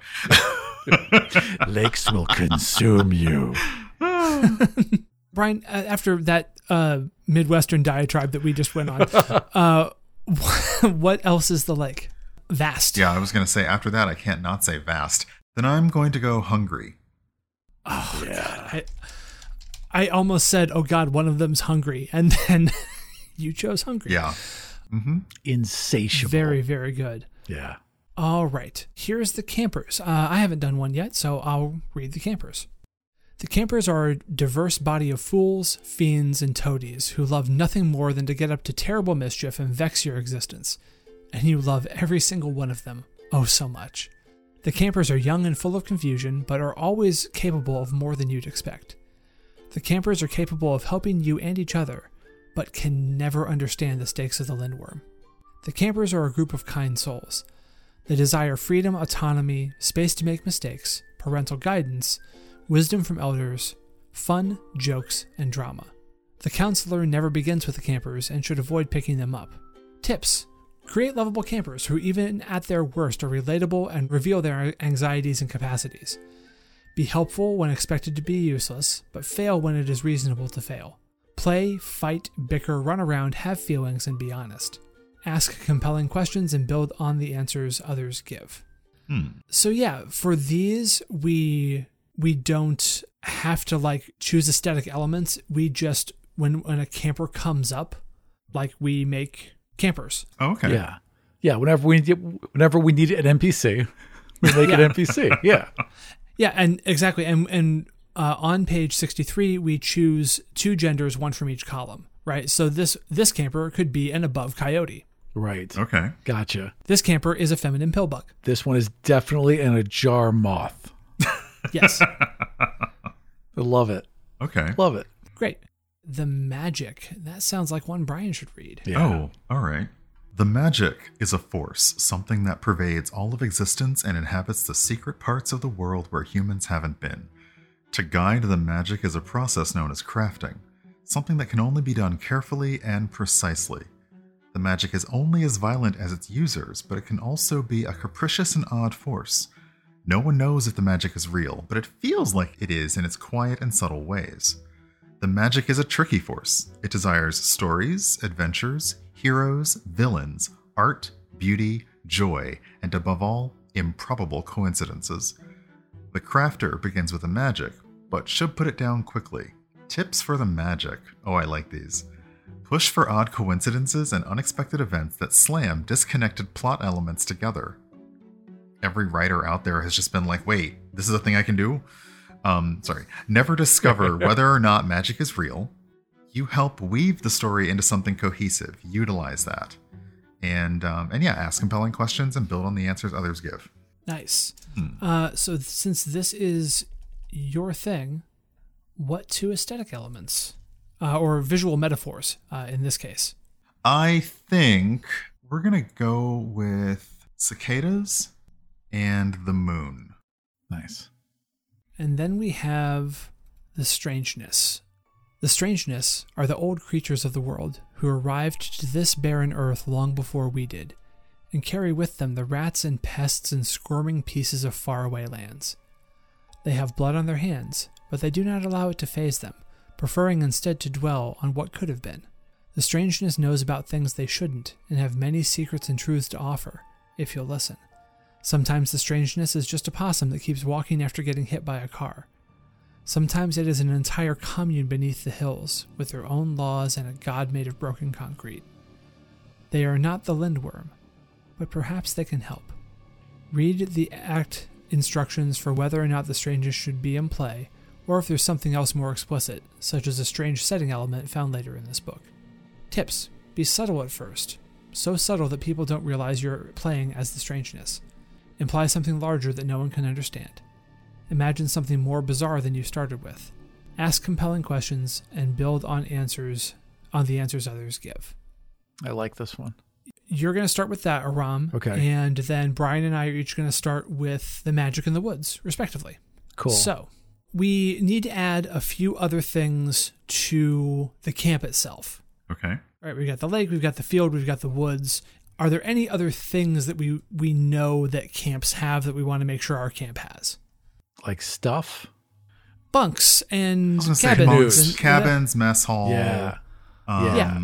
*laughs* Lakes will consume you. *laughs* Brian, uh, after that uh, Midwestern diatribe that we just went on, *laughs* uh, *laughs* what else is the lake? Vast. Yeah, I was going to say after that, I can't not say vast. Then I'm going to go hungry. Oh, yeah. I, I almost said, oh, God, one of them's hungry. And *laughs* then you chose hungry. Yeah. Mm-hmm. Insatiable. Very, very good. Yeah. All right. Here's the campers. Uh, I haven't done one yet, so I'll read the campers. The campers are a diverse body of fools, fiends, and toadies who love nothing more than to get up to terrible mischief and vex your existence. And you love every single one of them, oh so much. The campers are young and full of confusion, but are always capable of more than you'd expect. The campers are capable of helping you and each other, but can never understand the stakes of the Lindworm. The campers are a group of kind souls. They desire freedom, autonomy, space to make mistakes, parental guidance, wisdom from elders, fun, jokes, and drama. The counselor never begins with the campers and should avoid picking them up. Tips Create lovable campers who, even at their worst, are relatable and reveal their anxieties and capacities. Be helpful when expected to be useless, but fail when it is reasonable to fail. Play, fight, bicker, run around, have feelings, and be honest. Ask compelling questions and build on the answers others give. Hmm. So yeah, for these we we don't have to like choose aesthetic elements. We just when when a camper comes up, like we make campers. Oh, okay. Yeah. Yeah. Whenever we whenever we need an NPC, we make *laughs* Yeah. an NPC. Yeah. Yeah, and exactly, and and uh, on page sixty three we choose two genders, one from each column, right? So this this camper could be an above coyote. Right. Okay. Gotcha. This camper is a feminine pillbug. This one is definitely an ajar moth. Yes, I *laughs* love it. Okay. Love it. great. The magic that sounds like one Brian should read. Oh, yeah. Oh, all right. The magic is a force, something that pervades all of existence and inhabits the secret parts of the world where humans haven't been. To guide the magic is a process known as crafting, something that can only be done carefully and precisely. The magic is only as violent as its users, but it can also be a capricious and odd force. No one knows if the magic is real, but it feels like it is in its quiet and subtle ways. The magic is a tricky force. It desires stories, adventures, heroes, villains, art, beauty, joy, and above all, improbable coincidences. The crafter begins with the magic, but should put it down quickly. Tips for the magic. Oh, I like these. Push for odd coincidences and unexpected events that slam disconnected plot elements together. Every writer out there has just been like, wait, this is a thing I can do? Um, sorry. Never discover *laughs* whether or not magic is real. You help weave the story into something cohesive. Utilize that. And um, and yeah, ask compelling questions and build on the answers others give. Nice. Uh, so th- since this is your thing, what two aesthetic elements uh, or visual metaphors uh, in this case? I think we're gonna go with cicadas and the moon. Nice. And then we have the strangeness. The strangeness are the old creatures of the world who arrived to this barren earth long before we did, and carry with them the rats and pests and squirming pieces of faraway lands. They have blood on their hands, but they do not allow it to phase them, preferring instead to dwell on what could have been. The strangeness knows about things they shouldn't, and have many secrets and truths to offer, if you'll listen. Sometimes the strangeness is just a possum that keeps walking after getting hit by a car. Sometimes it is an entire commune beneath the hills, with their own laws and a god made of broken concrete. They are not the lindworm, but perhaps they can help. Read the act instructions for whether or not the strangeness should be in play, or if there's something else more explicit, such as a strange setting element found later in this book. Tips Be subtle at first, so subtle that people don't realize you're playing as the strangeness. Imply something larger that no one can understand. Imagine something more bizarre than you started with. Ask compelling questions and build on answers on the answers others give. I like this one. You're going to start with that, Aram. Okay. And then Brian and I are each going to start with the magic in the woods, respectively. Cool. So, we need to add a few other things to the camp itself. Okay. All right, we've got the lake, we've got the field, we've got the woods. Are there any other things that we we know that camps have that we want to make sure our camp has? like stuff. bunks and I was gonna say cabins. and- cabins, mess hall. Yeah. Um, Yeah.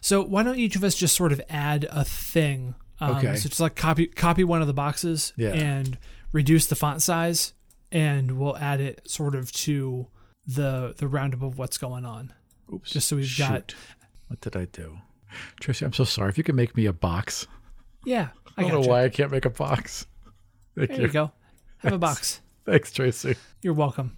So why don't each of us just sort of add a thing? Um, Okay. So just like copy copy one of the boxes Yeah. and reduce the font size, and we'll add it sort of to the the roundup of what's going on. Oops. Just so we've got- Shoot. What did I do? Tracy, I'm so sorry. If you can make me a box. Yeah, I I don't know you. why I can't make a box. Thank There you. you go. Have a box. *laughs* Thanks, Tracy. You're welcome.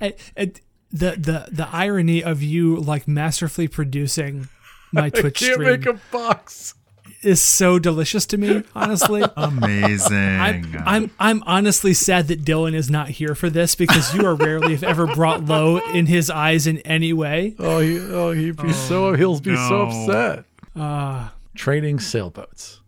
and, and the the the irony of you like masterfully producing my *laughs* Twitch Can't stream make a box. Is so delicious to me. Honestly, *laughs* Amazing. I'm, I'm I'm honestly sad that Dylan is not here for this because you are rarely, if ever, brought low in his eyes in any way. Oh, he, oh, he'd be so he'll be so upset. Uh, Training sailboats.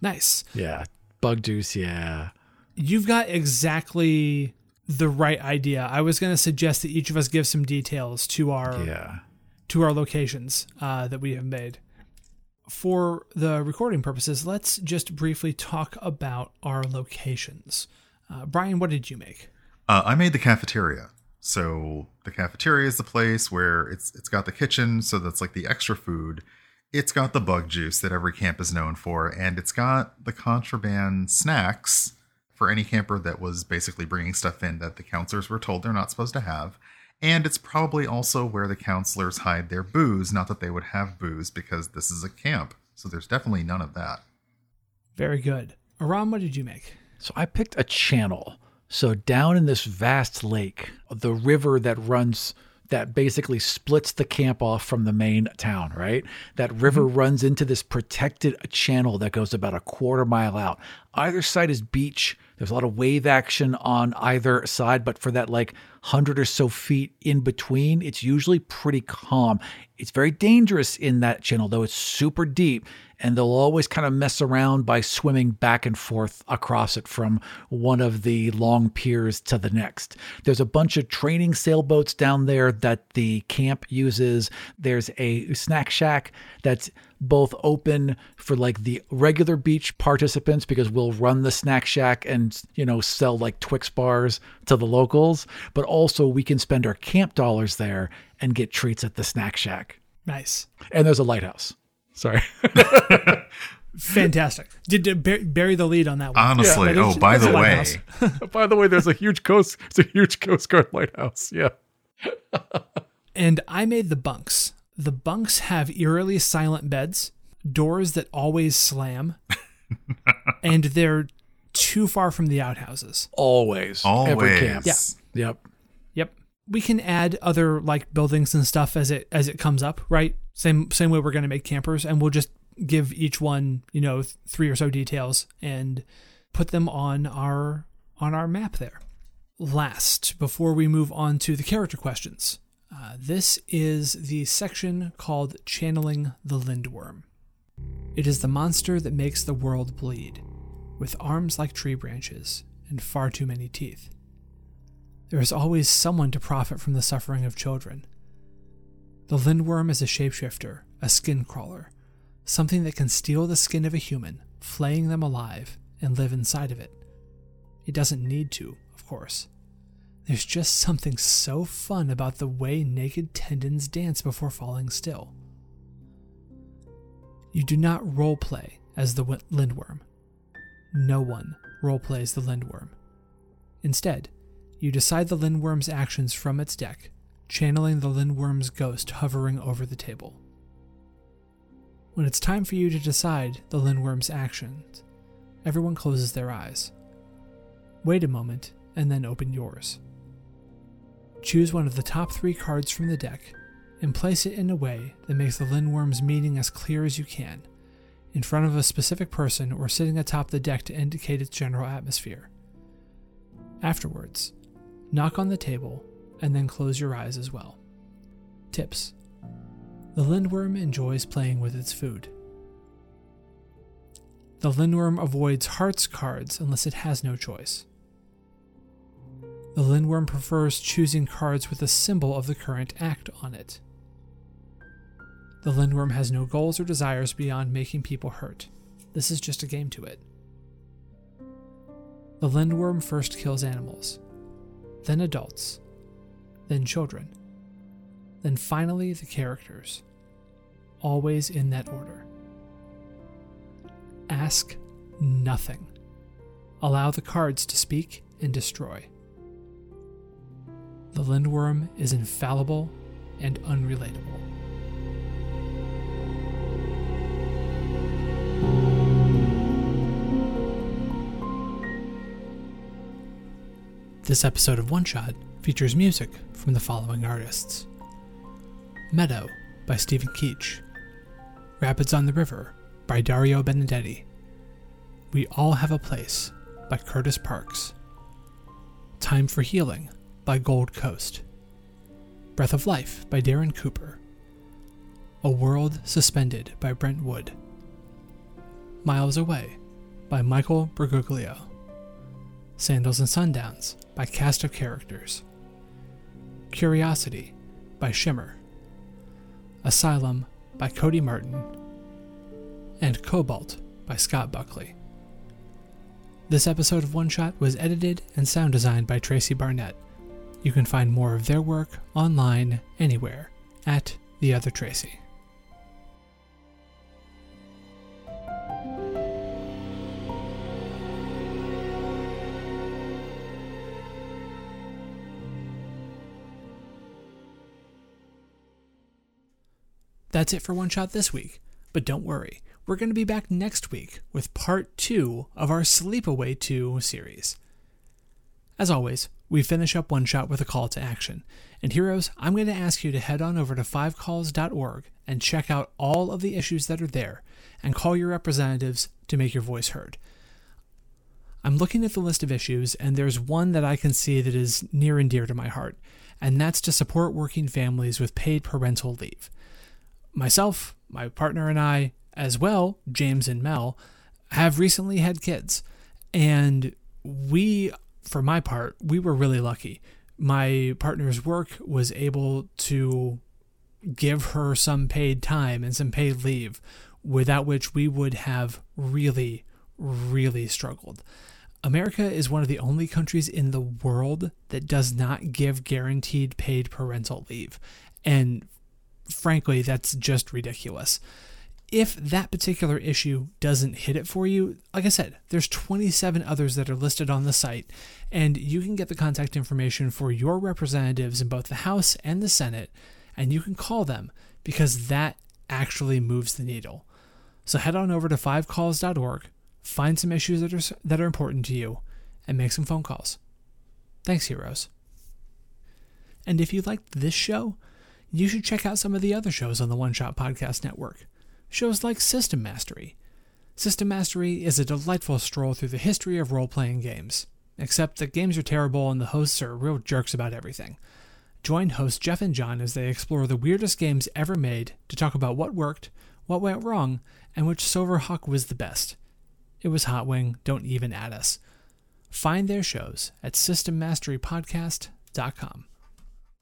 nice. Yeah. Bug juice. Yeah. You've got exactly the right idea. I was going to suggest that each of us give some details to our Yeah. to our locations uh, that we have made. For the recording purposes, let's just briefly talk about our locations. Uh, Brian, what did you make? Uh, I made the cafeteria. So the cafeteria is the place where it's it's got the kitchen, so that's like the extra food. It's got the bug juice that every camp is known for, and it's got the contraband snacks for any camper that was basically bringing stuff in that the counselors were told they're not supposed to have. And it's probably also where the counselors hide their booze. Not that they would have booze because this is a camp, so there's definitely none of that. Very good. Aram, what did you make? So I picked a channel. So down in this vast lake, the river that runs that basically splits the camp off from the main town, right? That river mm-hmm. runs into this protected channel that goes about a quarter mile out. Either side is beach. There's a lot of wave action on either side, but for that like hundred or so feet in between, it's usually pretty calm. It's very dangerous in that channel, though it's super deep, and they'll always kind of mess around by swimming back and forth across it from one of the long piers to the next. There's a bunch of training sailboats down there that the camp uses. There's a snack shack that's both open for like the regular beach participants because we'll run the snack shack and you know sell like Twix bars to the locals, but also we can spend our camp dollars there and get treats at the snack shack. Nice. And there's a lighthouse. Sorry. *laughs* Fantastic. Did, did bur- bury the lead on that one. Honestly, but oh, it's- oh, by it's the way. *laughs* By the way, there's a huge coast there's a huge Coast Guard lighthouse. Yeah. And I made the bunks. The bunks have eerily silent beds, doors that always slam, *laughs* and they're too far from the outhouses. Always. always. Every camp. Yeah. Yep. Yep. We can add other like buildings and stuff as it as it comes up, right? Same same way we're going to make campers and we'll just give each one, you know, th- three or so details and put them on our on our map there. Last, before we move on to the character questions, uh, this is the section called Channeling the Lindworm. It is the monster that makes the world bleed, with arms like tree branches and far too many teeth. There is always someone to profit from the suffering of children. The Lindworm is a shapeshifter, a skin crawler, something that can steal the skin of a human, flaying them alive, and live inside of it. It doesn't need to, of course. There's just something so fun about the way naked tendons dance before falling still. You do not roleplay as the Lindworm. No one roleplays the Lindworm. Instead, you decide the Lindworm's actions from its deck, channeling the Lindworm's ghost hovering over the table. When it's time for you to decide the Lindworm's actions, everyone closes their eyes. Wait a moment and then open yours. Choose one of the top three cards from the deck and place it in a way that makes the Lindworm's meaning as clear as you can, in front of a specific person or sitting atop the deck to indicate its general atmosphere. Afterwards, knock on the table and then close your eyes as well. Tips The Lindworm enjoys playing with its food. The Lindworm avoids hearts cards unless it has no choice. The Lindworm prefers choosing cards with a symbol of the current act on it. The Lindworm has no goals or desires beyond making people hurt. This is just a game to it. The lindworm first kills animals, then adults, then children, then finally the characters, always in that order. Ask nothing. Allow the cards to speak and destroy. The lindworm is infallible and unrelatable. This episode of One Shot features music from the following artists. Meadow by Stephen Keech, Rapids on the River by Dario Benedetti, We All Have a Place by Curtis Parks, Time for Healing by Gold Coast, Breath of Life by Darren Cooper, A World Suspended by Brent Wood, Miles Away by Michael Bergoglio, Sandals and Sundowns by Cast of Characters, Curiosity by Shimmer, Asylum by Cody Martin, and Cobalt by Scott Buckley. This episode of One Shot was edited and sound designed by Tracy Barnett. You can find more of their work online anywhere at The Other Tracy. That's it for One Shot this week. But don't worry, we're going to be back next week with part two of our Sleepaway 2 series. As always, we finish up One Shot with a call to action. And heroes, I'm going to ask you to head on over to fivecalls.org and check out all of the issues that are there and call your representatives to make your voice heard. I'm looking at the list of issues, and there's one that I can see that is near and dear to my heart, and that's to support working families with paid parental leave. Myself, my partner, and I, as well, James and Mel, have recently had kids. And we, for my part, we were really lucky. My partner's work was able to give her some paid time and some paid leave, without which we would have really, really struggled. America is one of the only countries in the world that does not give guaranteed paid parental leave. And frankly, that's just ridiculous. If that particular issue doesn't hit it for you, like I said, there's 27 others that are listed on the site, and you can get the contact information for your representatives in both the House and the Senate, and you can call them because that actually moves the needle. So head on over to fivecalls.org, find some issues that are, that are important to you, and make some phone calls. Thanks, heroes. And if you liked this show, you should check out some of the other shows on the One Shot Podcast Network. Shows like System Mastery. System Mastery is a delightful stroll through the history of role playing games, except that games are terrible and the hosts are real jerks about everything. Join hosts Jeff and John as they explore the weirdest games ever made to talk about what worked, what went wrong, and which Silverhawk was the best. It was Hot Wing, don't even add us. Find their shows at systemmasterypodcast.com.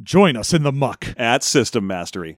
Join us in the muck. at System Mastery.